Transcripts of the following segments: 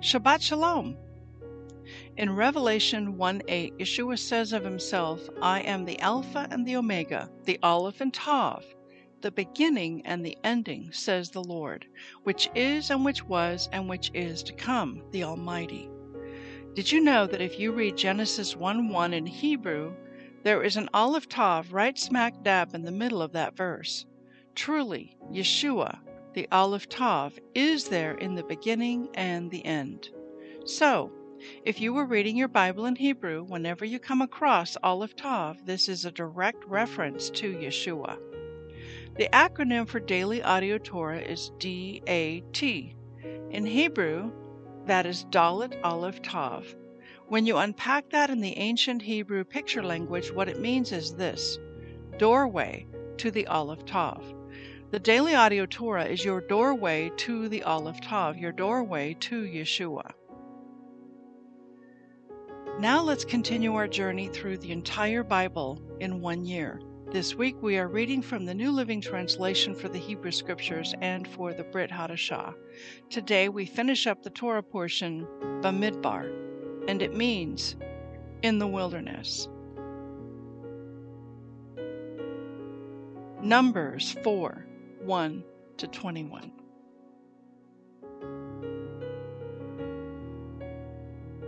Shabbat Shalom! In Revelation 1 8, Yeshua says of himself, I am the Alpha and the Omega, the Aleph and Tav, the beginning and the ending, says the Lord, which is and which was and which is to come, the Almighty. Did you know that if you read Genesis 1 1 in Hebrew, there is an Aleph Tav right smack dab in the middle of that verse? Truly, Yeshua, the Aleph Tav, is there in the beginning and the end. So, if you were reading your Bible in Hebrew, whenever you come across Aleph Tav, this is a direct reference to Yeshua. The acronym for Daily Audio Torah is DAT. In Hebrew, that is Dalet Aleph Tav. When you unpack that in the ancient Hebrew picture language, what it means is this doorway to the Aleph Tav. The Daily Audio Torah is your doorway to the Aleph Tav, your doorway to Yeshua. Now let's continue our journey through the entire Bible in one year. This week we are reading from the New Living Translation for the Hebrew Scriptures and for the Brit Hadashah. Today we finish up the Torah portion, Bamidbar, and it means in the wilderness. Numbers 4 1 to 21.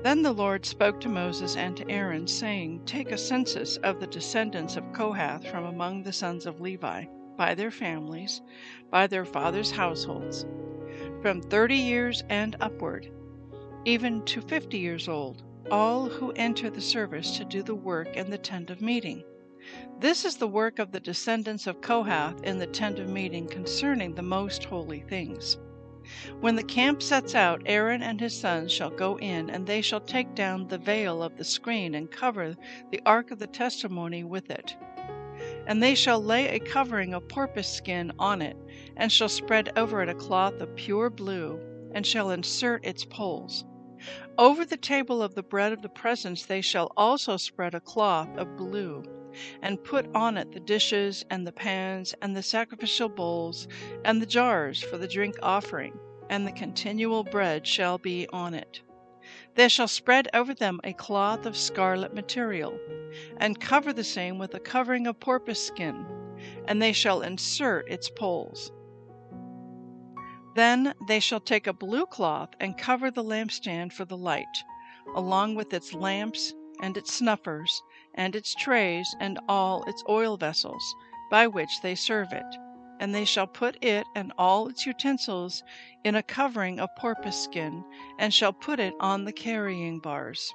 Then the Lord spoke to Moses and to Aaron, saying, Take a census of the descendants of Kohath from among the sons of Levi, by their families, by their fathers' households, from thirty years and upward, even to fifty years old, all who enter the service to do the work in the tent of meeting this is the work of the descendants of Kohath in the tent of meeting concerning the most holy things. When the camp sets out, Aaron and his sons shall go in, and they shall take down the veil of the screen and cover the ark of the testimony with it. And they shall lay a covering of porpoise skin on it, and shall spread over it a cloth of pure blue, and shall insert its poles. Over the table of the bread of the presence they shall also spread a cloth of blue and put on it the dishes and the pans and the sacrificial bowls and the jars for the drink offering, and the continual bread shall be on it. They shall spread over them a cloth of scarlet material, and cover the same with a covering of porpoise skin, and they shall insert its poles. Then they shall take a blue cloth and cover the lampstand for the light, along with its lamps and its snuffers, and its trays, and all its oil vessels, by which they serve it. And they shall put it and all its utensils in a covering of porpoise skin, and shall put it on the carrying bars.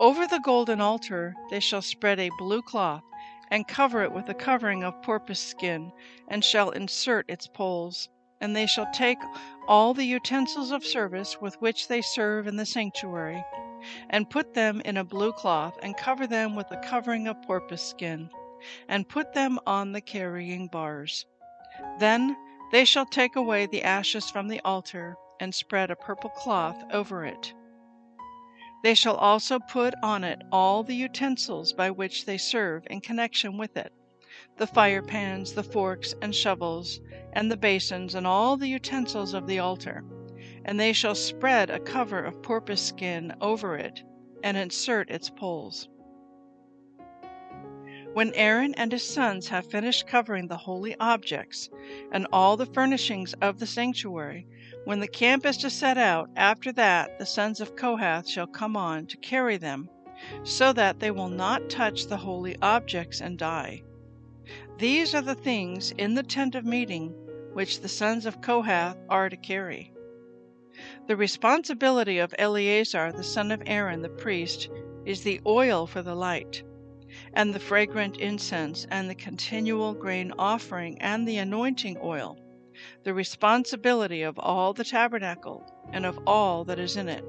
Over the golden altar they shall spread a blue cloth, and cover it with a covering of porpoise skin, and shall insert its poles. And they shall take all the utensils of service with which they serve in the sanctuary, and put them in a blue cloth, and cover them with a covering of porpoise skin, and put them on the carrying bars. Then they shall take away the ashes from the altar, and spread a purple cloth over it. They shall also put on it all the utensils by which they serve in connection with it the fire pans, the forks and shovels, and the basins, and all the utensils of the altar and they shall spread a cover of porpoise skin over it, and insert its poles. When Aaron and his sons have finished covering the holy objects and all the furnishings of the sanctuary, when the camp is to set out, after that the sons of Kohath shall come on to carry them, so that they will not touch the holy objects and die. These are the things in the tent of meeting which the sons of Kohath are to carry. The responsibility of Eleazar the son of Aaron the priest is the oil for the light and the fragrant incense, and the continual grain offering, and the anointing oil, the responsibility of all the tabernacle, and of all that is in it,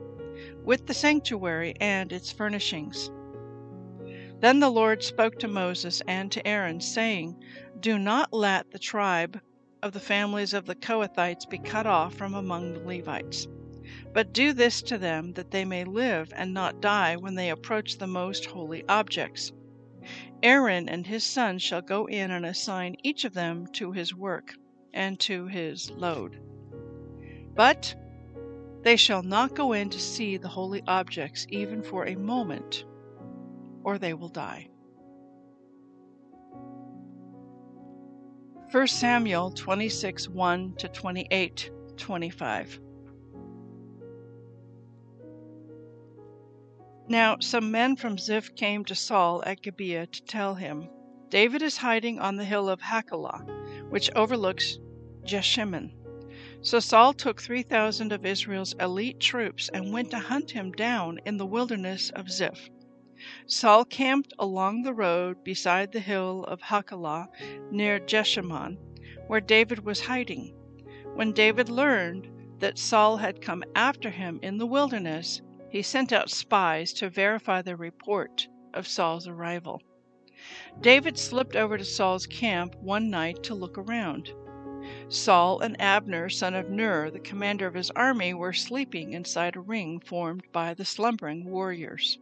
with the sanctuary and its furnishings. Then the Lord spoke to Moses and to Aaron, saying, Do not let the tribe of the families of the Kohathites be cut off from among the Levites. But do this to them, that they may live and not die when they approach the most holy objects. Aaron and his sons shall go in and assign each of them to his work and to his load. But they shall not go in to see the holy objects even for a moment, or they will die. 1 Samuel 26 1 to 28 25. Now some men from Ziph came to Saul at Gibeah to tell him, David is hiding on the hill of Hachilah, which overlooks Jeshimon. So Saul took three thousand of Israel's elite troops and went to hunt him down in the wilderness of Ziph. Saul camped along the road beside the hill of Hachilah near Jeshimon, where David was hiding. When David learned that Saul had come after him in the wilderness, he sent out spies to verify the report of Saul's arrival. David slipped over to Saul's camp one night to look around. Saul and Abner, son of Ner, the commander of his army, were sleeping inside a ring formed by the slumbering warriors.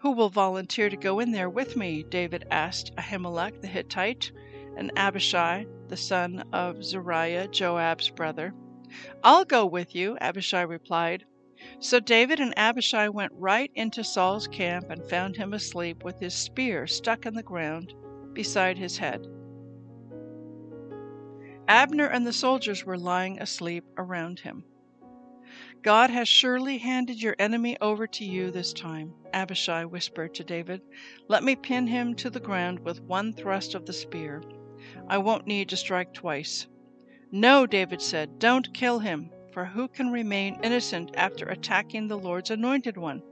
Who will volunteer to go in there with me? David asked Ahimelech the Hittite and Abishai, the son of Zeruiah, Joab's brother. I'll go with you, Abishai replied. So David and Abishai went right into Saul's camp and found him asleep with his spear stuck in the ground beside his head. Abner and the soldiers were lying asleep around him. God has surely handed your enemy over to you this time, Abishai whispered to David. Let me pin him to the ground with one thrust of the spear. I won't need to strike twice. No, David said, don't kill him for who can remain innocent after attacking the Lord's anointed one?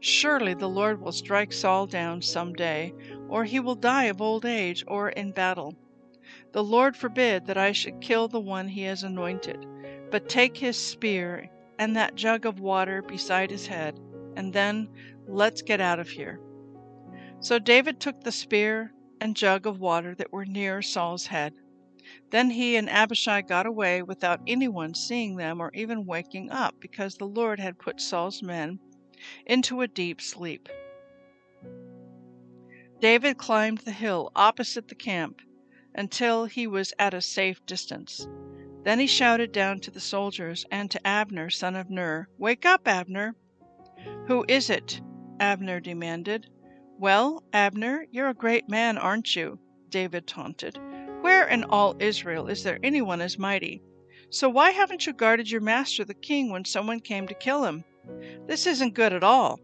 Surely the Lord will strike Saul down some day, or he will die of old age or in battle. The Lord forbid that I should kill the one he has anointed, but take his spear and that jug of water beside his head, and then let's get out of here. So David took the spear and jug of water that were near Saul's head. Then he and Abishai got away without anyone seeing them or even waking up, because the Lord had put Saul's men into a deep sleep. David climbed the hill opposite the camp until he was at a safe distance. Then he shouted down to the soldiers and to Abner, son of Ner, Wake up, Abner! Who is it? Abner demanded. Well, Abner, you're a great man, aren't you? David taunted. Where in all Israel is there anyone as mighty? So why haven't you guarded your master the king when someone came to kill him? This isn't good at all.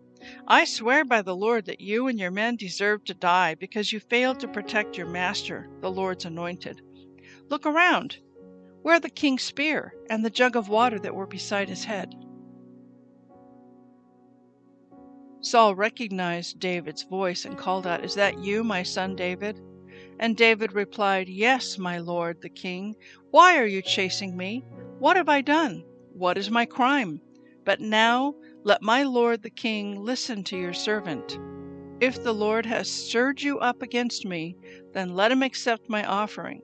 I swear by the Lord that you and your men deserve to die because you failed to protect your master, the Lord's anointed. Look around. Where the king's spear and the jug of water that were beside his head? Saul recognized David's voice and called out, Is that you, my son David? And David replied, Yes, my lord the king. Why are you chasing me? What have I done? What is my crime? But now let my lord the king listen to your servant. If the Lord has stirred you up against me, then let him accept my offering.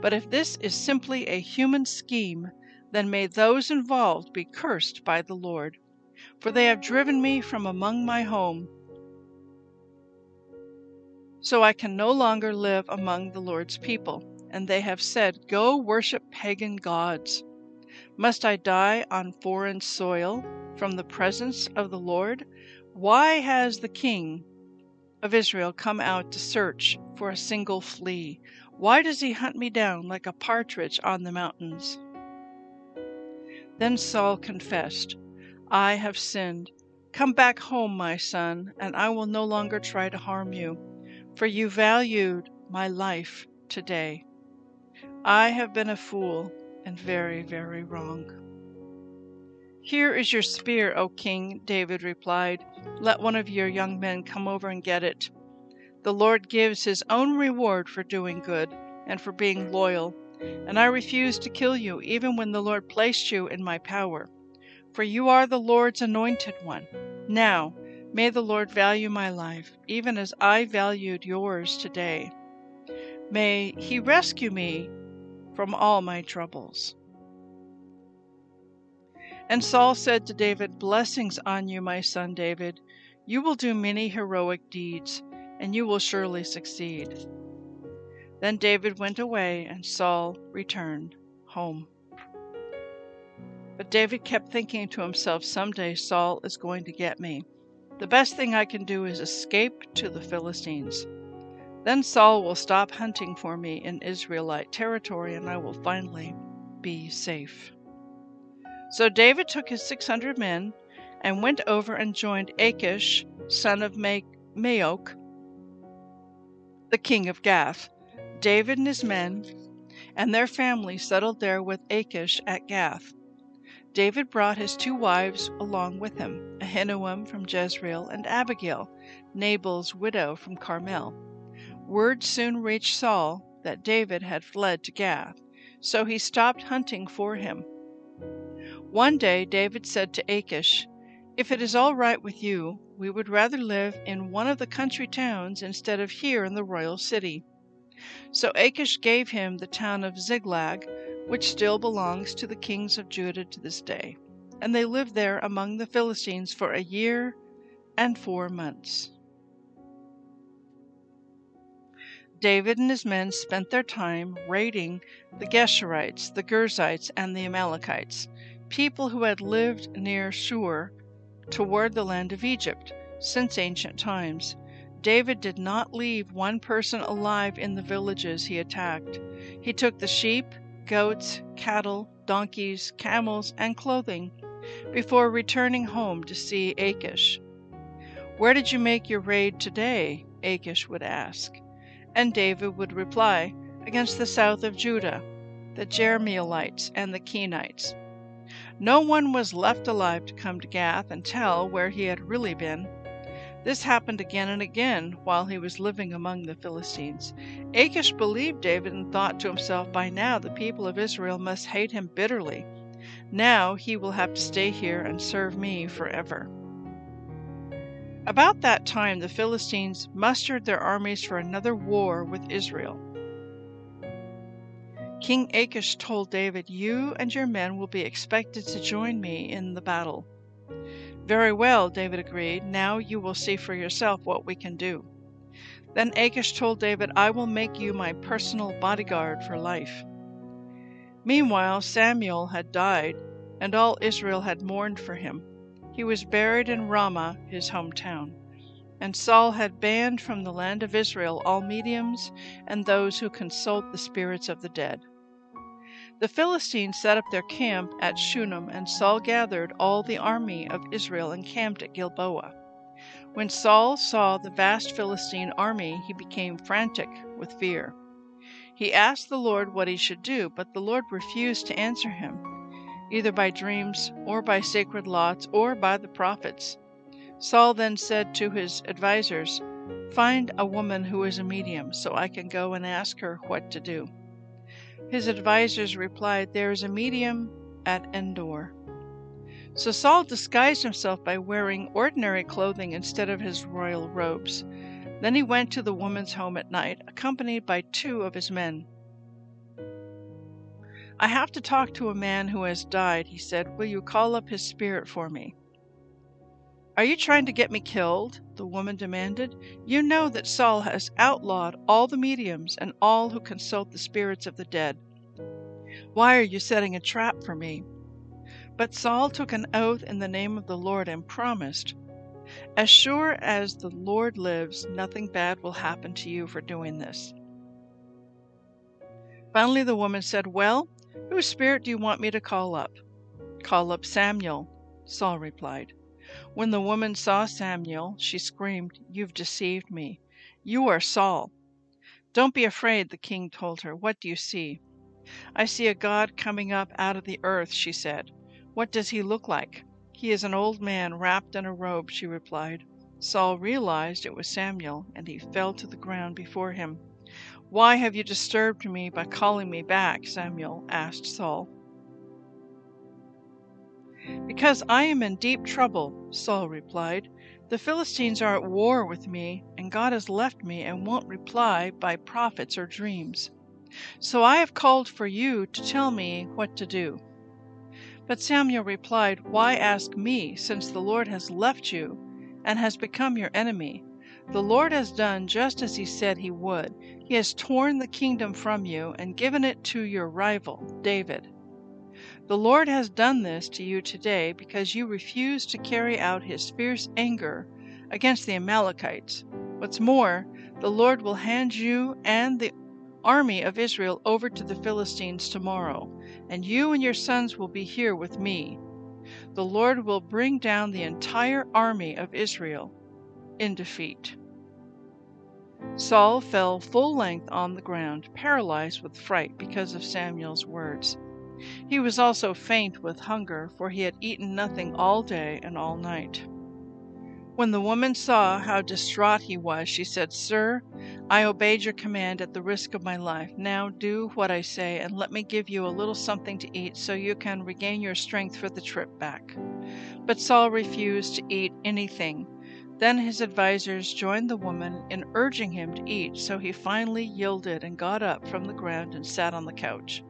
But if this is simply a human scheme, then may those involved be cursed by the Lord. For they have driven me from among my home so I can no longer live among the Lord's people. And they have said, Go worship pagan gods. Must I die on foreign soil from the presence of the Lord? Why has the king of Israel come out to search for a single flea? Why does he hunt me down like a partridge on the mountains? Then Saul confessed, I have sinned. Come back home, my son, and I will no longer try to harm you, for you valued my life today. I have been a fool and very, very wrong. Here is your spear, O king, David replied. Let one of your young men come over and get it. The Lord gives his own reward for doing good and for being loyal, and I refuse to kill you even when the Lord placed you in my power. For you are the Lord's anointed one. Now, may the Lord value my life, even as I valued yours today. May he rescue me from all my troubles. And Saul said to David, Blessings on you, my son David. You will do many heroic deeds, and you will surely succeed. Then David went away, and Saul returned home. But David kept thinking to himself, Someday Saul is going to get me. The best thing I can do is escape to the Philistines. Then Saul will stop hunting for me in Israelite territory, and I will finally be safe. So David took his 600 men and went over and joined Achish, son of Maoch, the king of Gath. David and his men and their families settled there with Achish at Gath. David brought his two wives along with him, Ahinoam from Jezreel and Abigail, Nabal's widow from Carmel. Word soon reached Saul that David had fled to Gath, so he stopped hunting for him. One day David said to Achish, If it is all right with you, we would rather live in one of the country towns instead of here in the royal city. So Achish gave him the town of Ziklag, which still belongs to the kings of Judah to this day. And they lived there among the Philistines for a year and four months. David and his men spent their time raiding the Geshurites, the Girzites, and the Amalekites people who had lived near Shur toward the land of Egypt since ancient times. David did not leave one person alive in the villages he attacked. He took the sheep, goats, cattle, donkeys, camels, and clothing before returning home to see Achish. Where did you make your raid today? Achish would ask. And David would reply, Against the south of Judah, the Jerahmeelites and the Kenites. No one was left alive to come to Gath and tell where he had really been. This happened again and again while he was living among the Philistines. Achish believed David and thought to himself, By now the people of Israel must hate him bitterly. Now he will have to stay here and serve me forever. About that time, the Philistines mustered their armies for another war with Israel. King Achish told David, You and your men will be expected to join me in the battle. Very well, David agreed. Now you will see for yourself what we can do. Then Achish told David, I will make you my personal bodyguard for life. Meanwhile, Samuel had died, and all Israel had mourned for him. He was buried in Ramah, his hometown. And Saul had banned from the land of Israel all mediums and those who consult the spirits of the dead. The Philistines set up their camp at Shunem, and Saul gathered all the army of Israel and camped at Gilboa. When Saul saw the vast Philistine army, he became frantic with fear. He asked the Lord what he should do, but the Lord refused to answer him, either by dreams, or by sacred lots, or by the prophets. Saul then said to his advisers, Find a woman who is a medium, so I can go and ask her what to do. His advisers replied, There is a medium at Endor. So Saul disguised himself by wearing ordinary clothing instead of his royal robes. Then he went to the woman's home at night, accompanied by two of his men. I have to talk to a man who has died, he said. Will you call up his spirit for me? Are you trying to get me killed? the woman demanded. You know that Saul has outlawed all the mediums and all who consult the spirits of the dead. Why are you setting a trap for me? But Saul took an oath in the name of the Lord and promised, As sure as the Lord lives, nothing bad will happen to you for doing this. Finally, the woman said, Well, whose spirit do you want me to call up? Call up Samuel, Saul replied. When the woman saw Samuel, she screamed, You've deceived me. You are Saul. Don't be afraid, the king told her. What do you see? I see a God coming up out of the earth, she said. What does he look like? He is an old man wrapped in a robe, she replied. Saul realized it was Samuel, and he fell to the ground before him. Why have you disturbed me by calling me back? Samuel asked Saul. Because I am in deep trouble, Saul replied. The Philistines are at war with me, and God has left me and won't reply by prophets or dreams. So I have called for you to tell me what to do. But Samuel replied, Why ask me, since the Lord has left you and has become your enemy? The Lord has done just as he said he would. He has torn the kingdom from you and given it to your rival, David. The Lord has done this to you today because you refused to carry out his fierce anger against the Amalekites. What's more, the Lord will hand you and the army of Israel over to the Philistines tomorrow, and you and your sons will be here with me. The Lord will bring down the entire army of Israel in defeat. Saul fell full length on the ground, paralyzed with fright because of Samuel's words. He was also faint with hunger, for he had eaten nothing all day and all night. When the woman saw how distraught he was, she said, Sir, I obeyed your command at the risk of my life. Now do what I say, and let me give you a little something to eat so you can regain your strength for the trip back. But Saul refused to eat anything. Then his advisers joined the woman in urging him to eat, so he finally yielded and got up from the ground and sat on the couch.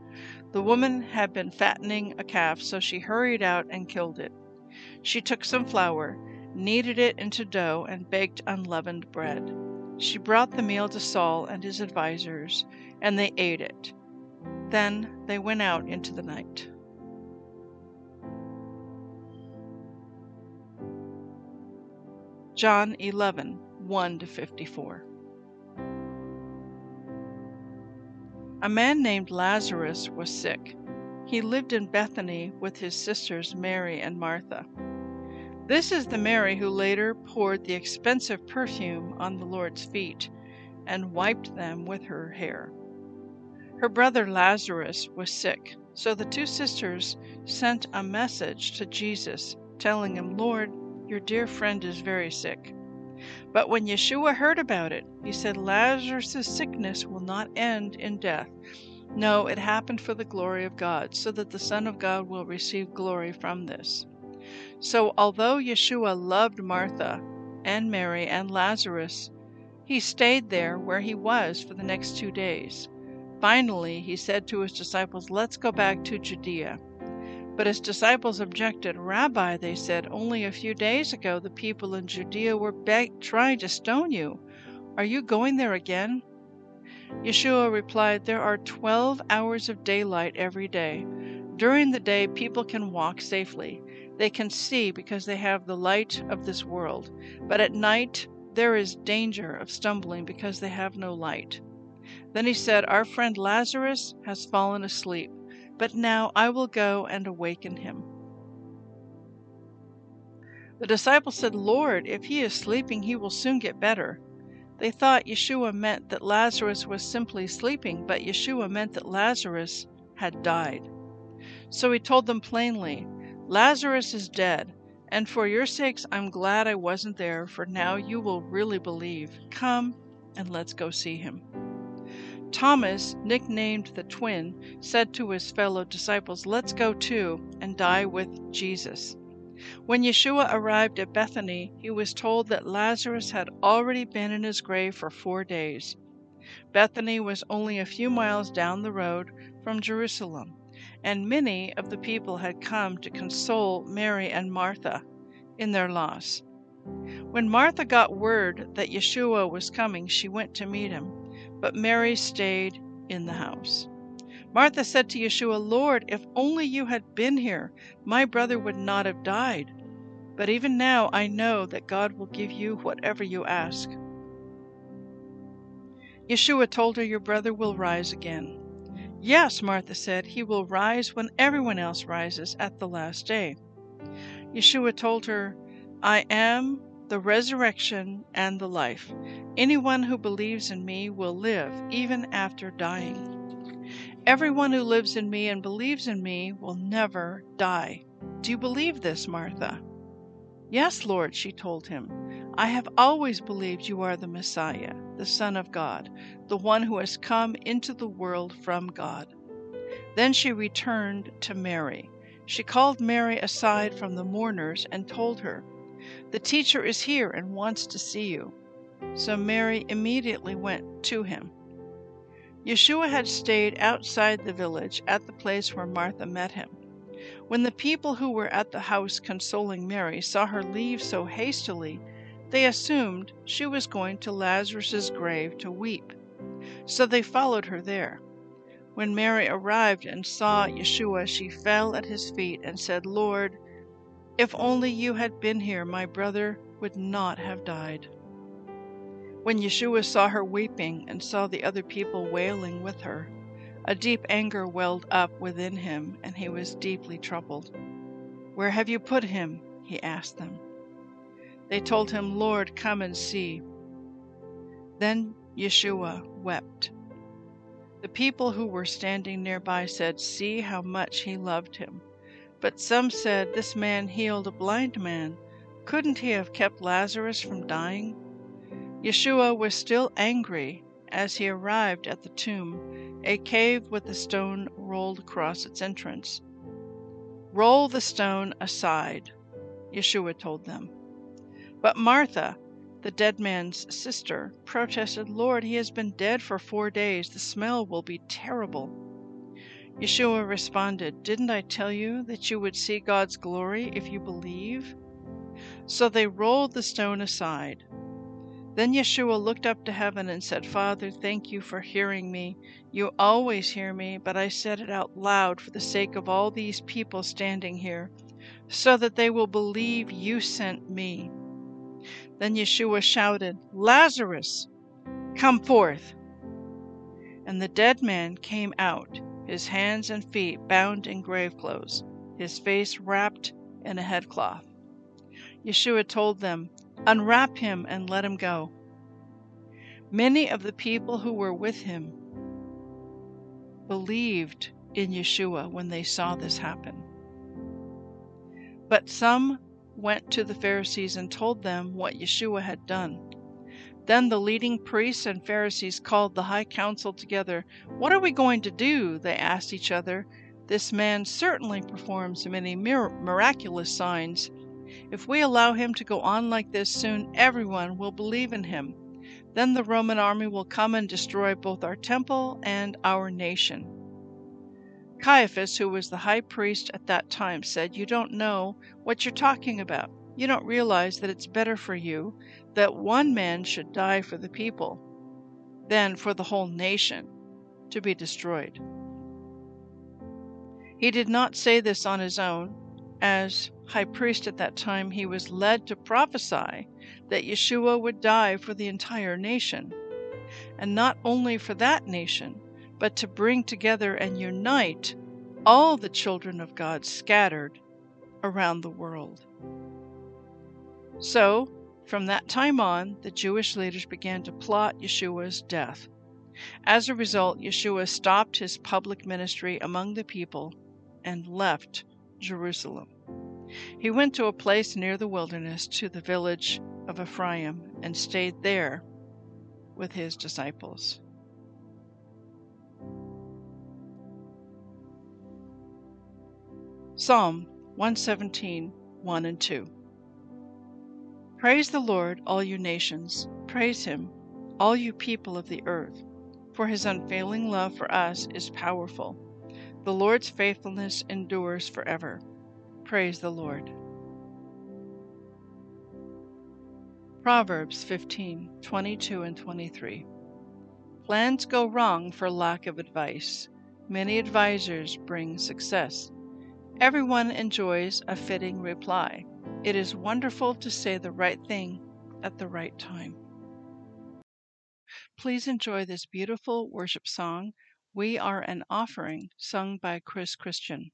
The woman had been fattening a calf, so she hurried out and killed it. She took some flour, kneaded it into dough, and baked unleavened bread. She brought the meal to Saul and his advisers, and they ate it. Then they went out into the night. John 11, 1 to 54. A man named Lazarus was sick. He lived in Bethany with his sisters Mary and Martha. This is the Mary who later poured the expensive perfume on the Lord's feet and wiped them with her hair. Her brother Lazarus was sick, so the two sisters sent a message to Jesus telling him, Lord, your dear friend is very sick. But when Yeshua heard about it, he said, Lazarus' sickness will not end in death. No, it happened for the glory of God, so that the Son of God will receive glory from this. So, although Yeshua loved Martha and Mary and Lazarus, he stayed there where he was for the next two days. Finally, he said to his disciples, Let's go back to Judea. But his disciples objected. Rabbi, they said, only a few days ago the people in Judea were beg- trying to stone you. Are you going there again? Yeshua replied, There are 12 hours of daylight every day. During the day, people can walk safely. They can see because they have the light of this world. But at night, there is danger of stumbling because they have no light. Then he said, Our friend Lazarus has fallen asleep but now I will go and awaken him. The disciples said, Lord, if he is sleeping, he will soon get better. They thought Yeshua meant that Lazarus was simply sleeping, but Yeshua meant that Lazarus had died. So he told them plainly, Lazarus is dead, and for your sakes I'm glad I wasn't there, for now you will really believe. Come and let's go see him. Thomas, nicknamed the twin, said to his fellow disciples, Let's go too and die with Jesus. When Yeshua arrived at Bethany, he was told that Lazarus had already been in his grave for four days. Bethany was only a few miles down the road from Jerusalem, and many of the people had come to console Mary and Martha in their loss. When Martha got word that Yeshua was coming, she went to meet him but Mary stayed in the house. Martha said to Yeshua, Lord, if only you had been here, my brother would not have died. But even now I know that God will give you whatever you ask. Yeshua told her, Your brother will rise again. Yes, Martha said, He will rise when everyone else rises at the last day. Yeshua told her, I am the resurrection and the life. Anyone who believes in me will live even after dying. Everyone who lives in me and believes in me will never die. Do you believe this, Martha? Yes, Lord, she told him. I have always believed you are the Messiah, the Son of God, the one who has come into the world from God. Then she returned to Mary. She called Mary aside from the mourners and told her, The teacher is here and wants to see you. So Mary immediately went to him. Yeshua had stayed outside the village at the place where Martha met him. When the people who were at the house consoling Mary saw her leave so hastily, they assumed she was going to Lazarus's grave to weep. So they followed her there. When Mary arrived and saw Yeshua, she fell at his feet and said, Lord, if only you had been here, my brother would not have died. When Yeshua saw her weeping and saw the other people wailing with her, a deep anger welled up within him, and he was deeply troubled. Where have you put him? he asked them. They told him, Lord, come and see. Then Yeshua wept. The people who were standing nearby said, See how much he loved him. But some said, This man healed a blind man. Couldn't he have kept Lazarus from dying? Yeshua was still angry as he arrived at the tomb, a cave with a stone rolled across its entrance. Roll the stone aside, Yeshua told them. But Martha, the dead man's sister, protested, Lord, he has been dead for four days. The smell will be terrible. Yeshua responded, Didn't I tell you that you would see God's glory if you believe? So they rolled the stone aside. Then Yeshua looked up to heaven and said, Father, thank you for hearing me. You always hear me, but I said it out loud for the sake of all these people standing here, so that they will believe you sent me. Then Yeshua shouted, Lazarus, come forth. And the dead man came out, his hands and feet bound in grave clothes, his face wrapped in a headcloth. Yeshua told them, Unwrap him and let him go. Many of the people who were with him believed in Yeshua when they saw this happen. But some went to the Pharisees and told them what Yeshua had done. Then the leading priests and Pharisees called the high council together. What are we going to do? They asked each other. This man certainly performs many miraculous signs. If we allow him to go on like this, soon everyone will believe in him. Then the Roman army will come and destroy both our temple and our nation. Caiaphas, who was the high priest at that time, said, You don't know what you're talking about. You don't realize that it's better for you that one man should die for the people than for the whole nation to be destroyed. He did not say this on his own. As high priest at that time, he was led to prophesy that Yeshua would die for the entire nation. And not only for that nation, but to bring together and unite all the children of God scattered around the world. So, from that time on, the Jewish leaders began to plot Yeshua's death. As a result, Yeshua stopped his public ministry among the people and left Jerusalem. He went to a place near the wilderness, to the village of Ephraim, and stayed there with his disciples. Psalm 117 1 and 2. Praise the Lord, all you nations. Praise him, all you people of the earth. For his unfailing love for us is powerful. The Lord's faithfulness endures forever. Praise the Lord. Proverbs 15 22 and 23. Plans go wrong for lack of advice. Many advisers bring success. Everyone enjoys a fitting reply. It is wonderful to say the right thing at the right time. Please enjoy this beautiful worship song, We Are an Offering, sung by Chris Christian.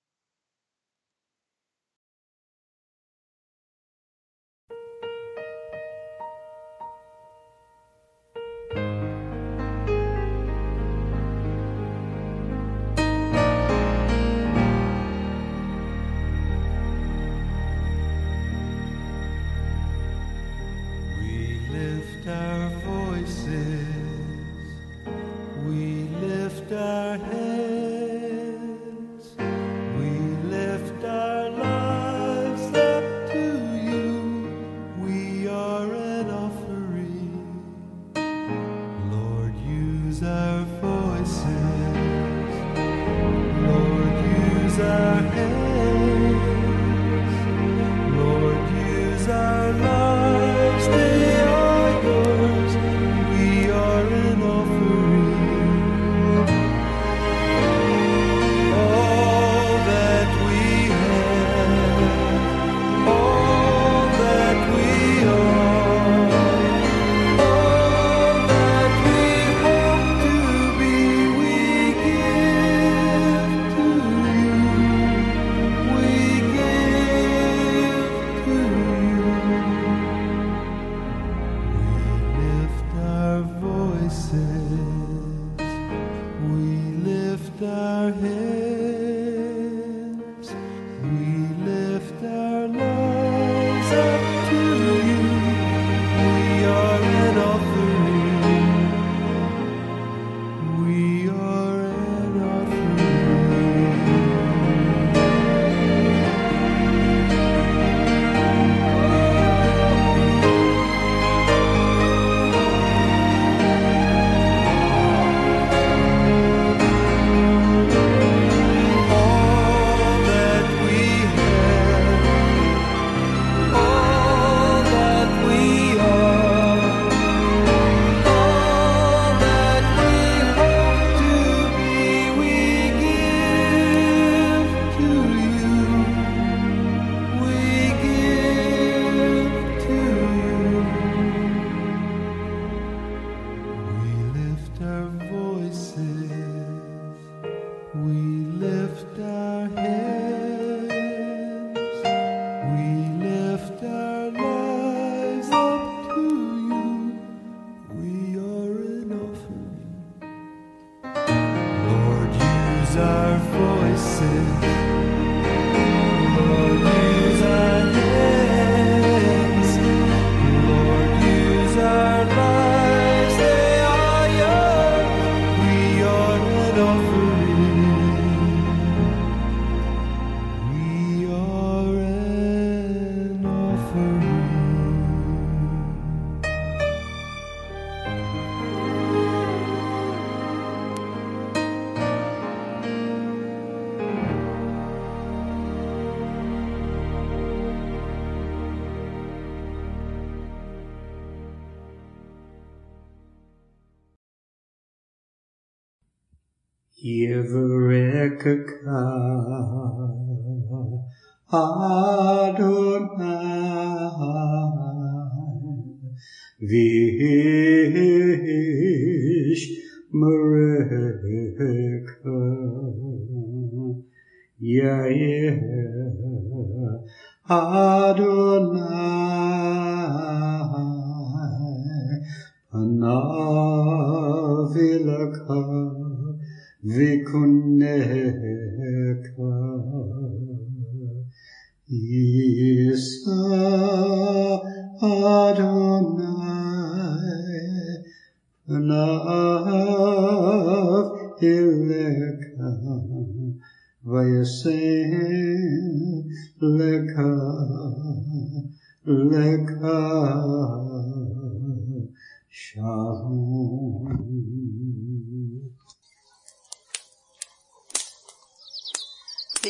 Yevrekaka Isa Adonai Panav Ileka Vayasem Leka Leka Shalom